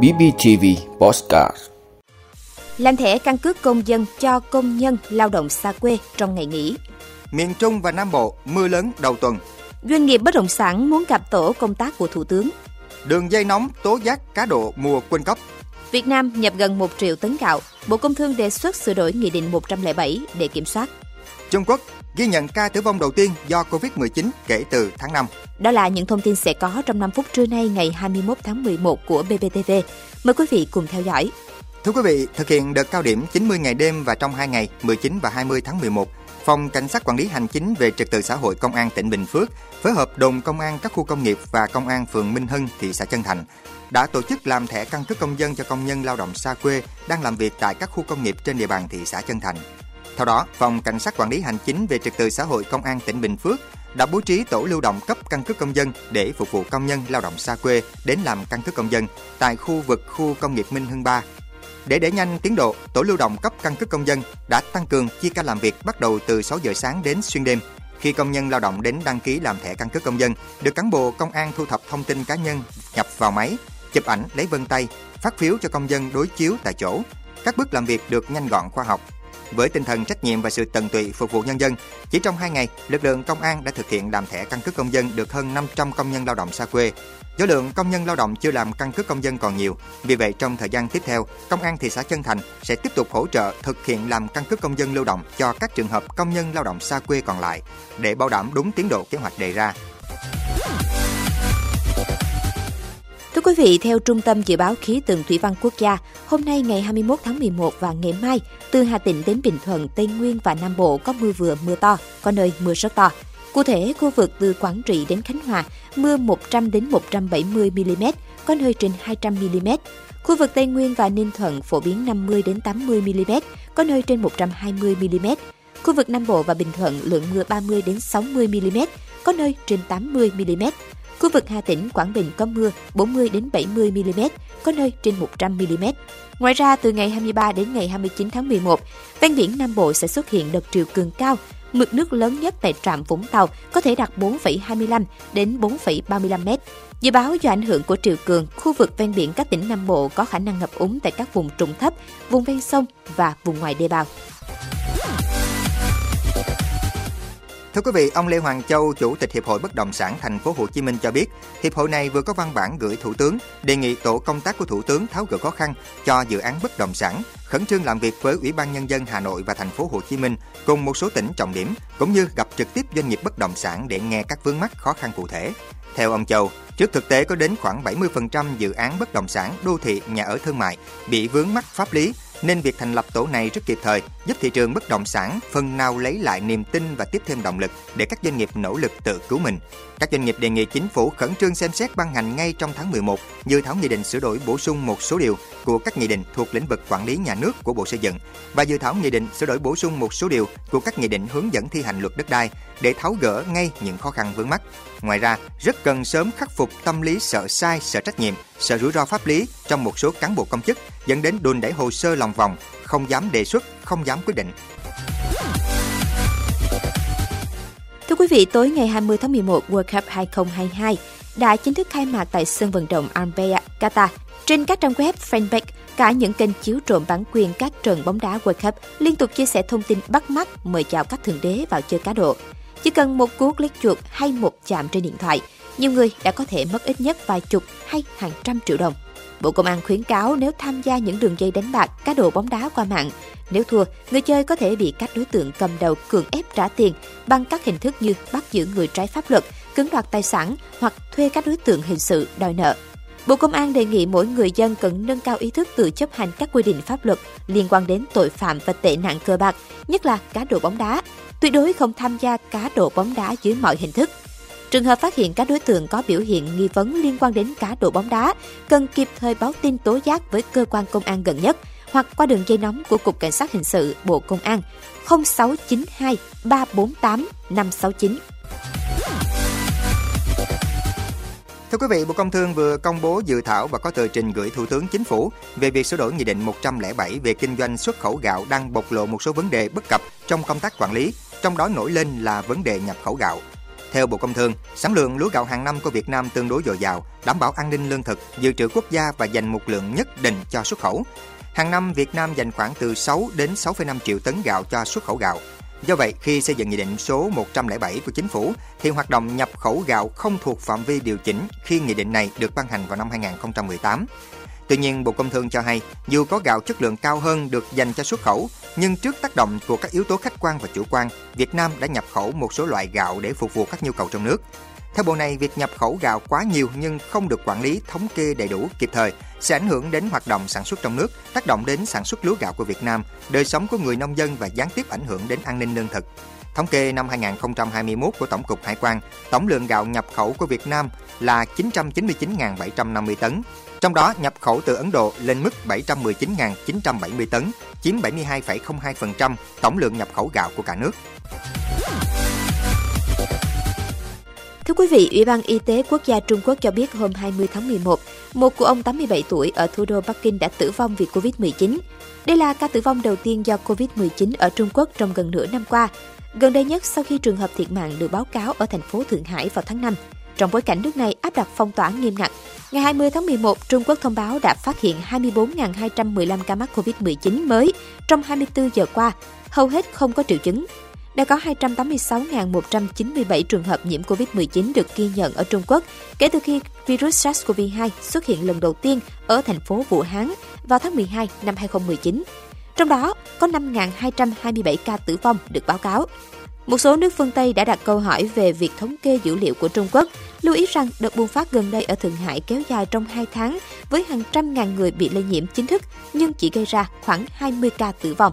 BBTV Postcard Làm thẻ căn cước công dân cho công nhân lao động xa quê trong ngày nghỉ. Miền Trung và Nam Bộ mưa lớn đầu tuần. Doanh nghiệp bất động sản muốn gặp tổ công tác của Thủ tướng. Đường dây nóng tố giác cá độ mùa Quân cấp. Việt Nam nhập gần 1 triệu tấn gạo. Bộ Công Thương đề xuất sửa đổi Nghị định 107 để kiểm soát. Trung Quốc ghi nhận ca tử vong đầu tiên do Covid-19 kể từ tháng 5. Đó là những thông tin sẽ có trong 5 phút trưa nay ngày 21 tháng 11 của BBTV. Mời quý vị cùng theo dõi. Thưa quý vị, thực hiện đợt cao điểm 90 ngày đêm và trong 2 ngày 19 và 20 tháng 11, Phòng Cảnh sát Quản lý Hành chính về Trật tự xã hội Công an tỉnh Bình Phước phối hợp đồn công an các khu công nghiệp và công an phường Minh Hưng, thị xã Chân Thành đã tổ chức làm thẻ căn cước công dân cho công nhân lao động xa quê đang làm việc tại các khu công nghiệp trên địa bàn thị xã Chân Thành. Theo đó, Phòng Cảnh sát Quản lý Hành chính về Trật tự xã hội Công an tỉnh Bình Phước đã bố trí tổ lưu động cấp căn cước công dân để phục vụ công nhân lao động xa quê đến làm căn cước công dân tại khu vực khu công nghiệp Minh Hưng 3. Để đẩy nhanh tiến độ, tổ lưu động cấp căn cước công dân đã tăng cường chia ca làm việc bắt đầu từ 6 giờ sáng đến xuyên đêm. Khi công nhân lao động đến đăng ký làm thẻ căn cước công dân, được cán bộ công an thu thập thông tin cá nhân nhập vào máy, chụp ảnh lấy vân tay, phát phiếu cho công dân đối chiếu tại chỗ. Các bước làm việc được nhanh gọn khoa học, với tinh thần trách nhiệm và sự tận tụy phục vụ nhân dân, chỉ trong 2 ngày, lực lượng công an đã thực hiện làm thẻ căn cước công dân được hơn 500 công nhân lao động xa quê. Do lượng công nhân lao động chưa làm căn cước công dân còn nhiều, vì vậy trong thời gian tiếp theo, công an thị xã Chân Thành sẽ tiếp tục hỗ trợ thực hiện làm căn cước công dân lưu động cho các trường hợp công nhân lao động xa quê còn lại để bảo đảm đúng tiến độ kế hoạch đề ra. Thưa quý vị, theo Trung tâm Dự báo Khí tượng Thủy văn Quốc gia, hôm nay ngày 21 tháng 11 và ngày mai, từ Hà Tĩnh đến Bình Thuận, Tây Nguyên và Nam Bộ có mưa vừa mưa to, có nơi mưa rất to. Cụ thể, khu vực từ Quảng Trị đến Khánh Hòa, mưa 100 đến 170 mm, có nơi trên 200 mm. Khu vực Tây Nguyên và Ninh Thuận phổ biến 50 đến 80 mm, có nơi trên 120 mm. Khu vực Nam Bộ và Bình Thuận lượng mưa 30 đến 60 mm, có nơi trên 80 mm. Khu vực Hà Tĩnh, Quảng Bình có mưa 40 đến 70 mm, có nơi trên 100 mm. Ngoài ra, từ ngày 23 đến ngày 29 tháng 11, ven biển Nam Bộ sẽ xuất hiện đợt triều cường cao. Mực nước lớn nhất tại trạm Vũng Tàu có thể đạt 4,25 đến 4,35 m. Dự báo do ảnh hưởng của triều cường, khu vực ven biển các tỉnh Nam Bộ có khả năng ngập úng tại các vùng trũng thấp, vùng ven sông và vùng ngoài đê bao. Thưa quý vị, ông Lê Hoàng Châu, Chủ tịch Hiệp hội Bất động sản Thành phố Hồ Chí Minh cho biết, hiệp hội này vừa có văn bản gửi Thủ tướng đề nghị tổ công tác của Thủ tướng tháo gỡ khó khăn cho dự án bất động sản, khẩn trương làm việc với Ủy ban nhân dân Hà Nội và Thành phố Hồ Chí Minh cùng một số tỉnh trọng điểm, cũng như gặp trực tiếp doanh nghiệp bất động sản để nghe các vướng mắc khó khăn cụ thể. Theo ông Châu, trước thực tế có đến khoảng 70% dự án bất động sản đô thị nhà ở thương mại bị vướng mắc pháp lý nên việc thành lập tổ này rất kịp thời, giúp thị trường bất động sản phần nào lấy lại niềm tin và tiếp thêm động lực để các doanh nghiệp nỗ lực tự cứu mình. Các doanh nghiệp đề nghị chính phủ khẩn trương xem xét ban hành ngay trong tháng 11 dự thảo nghị định sửa đổi bổ sung một số điều của các nghị định thuộc lĩnh vực quản lý nhà nước của Bộ Xây dựng và dự thảo nghị định sửa đổi bổ sung một số điều của các nghị định hướng dẫn thi hành luật đất đai để tháo gỡ ngay những khó khăn vướng mắt. Ngoài ra, rất cần sớm khắc phục tâm lý sợ sai, sợ trách nhiệm, sợ rủi ro pháp lý trong một số cán bộ công chức dẫn đến đùn đẩy hồ sơ lòng vòng, không dám đề xuất, không dám quyết định. Thưa quý vị, tối ngày 20 tháng 11, World Cup 2022 đã chính thức khai mạc tại sân vận động Al Bayt, Qatar. Trên các trang web, fanpage, cả những kênh chiếu trộm bản quyền các trận bóng đá World Cup liên tục chia sẻ thông tin bắt mắt mời chào các thượng đế vào chơi cá độ. Chỉ cần một cú click chuột hay một chạm trên điện thoại, nhiều người đã có thể mất ít nhất vài chục hay hàng trăm triệu đồng. Bộ Công an khuyến cáo nếu tham gia những đường dây đánh bạc, cá độ bóng đá qua mạng, nếu thua, người chơi có thể bị các đối tượng cầm đầu cưỡng ép trả tiền bằng các hình thức như bắt giữ người trái pháp luật, cưỡng đoạt tài sản hoặc thuê các đối tượng hình sự đòi nợ. Bộ Công an đề nghị mỗi người dân cần nâng cao ý thức tự chấp hành các quy định pháp luật liên quan đến tội phạm và tệ nạn cờ bạc, nhất là cá độ bóng đá. Tuyệt đối không tham gia cá độ bóng đá dưới mọi hình thức. Trường hợp phát hiện các đối tượng có biểu hiện nghi vấn liên quan đến cá độ bóng đá, cần kịp thời báo tin tố giác với cơ quan công an gần nhất hoặc qua đường dây nóng của Cục Cảnh sát Hình sự Bộ Công an 0692 348 569. Thưa quý vị, Bộ Công Thương vừa công bố dự thảo và có tờ trình gửi Thủ tướng Chính phủ về việc sửa đổi Nghị định 107 về kinh doanh xuất khẩu gạo đang bộc lộ một số vấn đề bất cập trong công tác quản lý, trong đó nổi lên là vấn đề nhập khẩu gạo. Theo Bộ Công Thương, sản lượng lúa gạo hàng năm của Việt Nam tương đối dồi dào, đảm bảo an ninh lương thực, dự trữ quốc gia và dành một lượng nhất định cho xuất khẩu. Hàng năm, Việt Nam dành khoảng từ 6 đến 6,5 triệu tấn gạo cho xuất khẩu gạo. Do vậy, khi xây dựng nghị định số 107 của chính phủ, thì hoạt động nhập khẩu gạo không thuộc phạm vi điều chỉnh khi nghị định này được ban hành vào năm 2018. Tuy nhiên, Bộ Công Thương cho hay, dù có gạo chất lượng cao hơn được dành cho xuất khẩu, nhưng trước tác động của các yếu tố khách quan và chủ quan, Việt Nam đã nhập khẩu một số loại gạo để phục vụ các nhu cầu trong nước. Theo Bộ này, việc nhập khẩu gạo quá nhiều nhưng không được quản lý thống kê đầy đủ kịp thời sẽ ảnh hưởng đến hoạt động sản xuất trong nước, tác động đến sản xuất lúa gạo của Việt Nam, đời sống của người nông dân và gián tiếp ảnh hưởng đến an ninh lương thực. Thống kê năm 2021 của Tổng cục Hải quan, tổng lượng gạo nhập khẩu của Việt Nam là 999.750 tấn. Trong đó, nhập khẩu từ Ấn Độ lên mức 719.970 tấn, chiếm 72,02% tổng lượng nhập khẩu gạo của cả nước. Thưa quý vị, Ủy ban Y tế Quốc gia Trung Quốc cho biết hôm 20 tháng 11, một cụ ông 87 tuổi ở thủ đô Bắc Kinh đã tử vong vì Covid-19. Đây là ca tử vong đầu tiên do Covid-19 ở Trung Quốc trong gần nửa năm qua, gần đây nhất sau khi trường hợp thiệt mạng được báo cáo ở thành phố Thượng Hải vào tháng 5. Trong bối cảnh nước này áp đặt phong tỏa nghiêm ngặt, ngày 20 tháng 11, Trung Quốc thông báo đã phát hiện 24.215 ca mắc COVID-19 mới trong 24 giờ qua, hầu hết không có triệu chứng đã có 286.197 trường hợp nhiễm COVID-19 được ghi nhận ở Trung Quốc kể từ khi virus SARS-CoV-2 xuất hiện lần đầu tiên ở thành phố Vũ Hán vào tháng 12 năm 2019. Trong đó có 5.227 ca tử vong được báo cáo. Một số nước phương Tây đã đặt câu hỏi về việc thống kê dữ liệu của Trung Quốc, lưu ý rằng đợt bùng phát gần đây ở Thượng Hải kéo dài trong 2 tháng với hàng trăm ngàn người bị lây nhiễm chính thức nhưng chỉ gây ra khoảng 20 ca tử vong.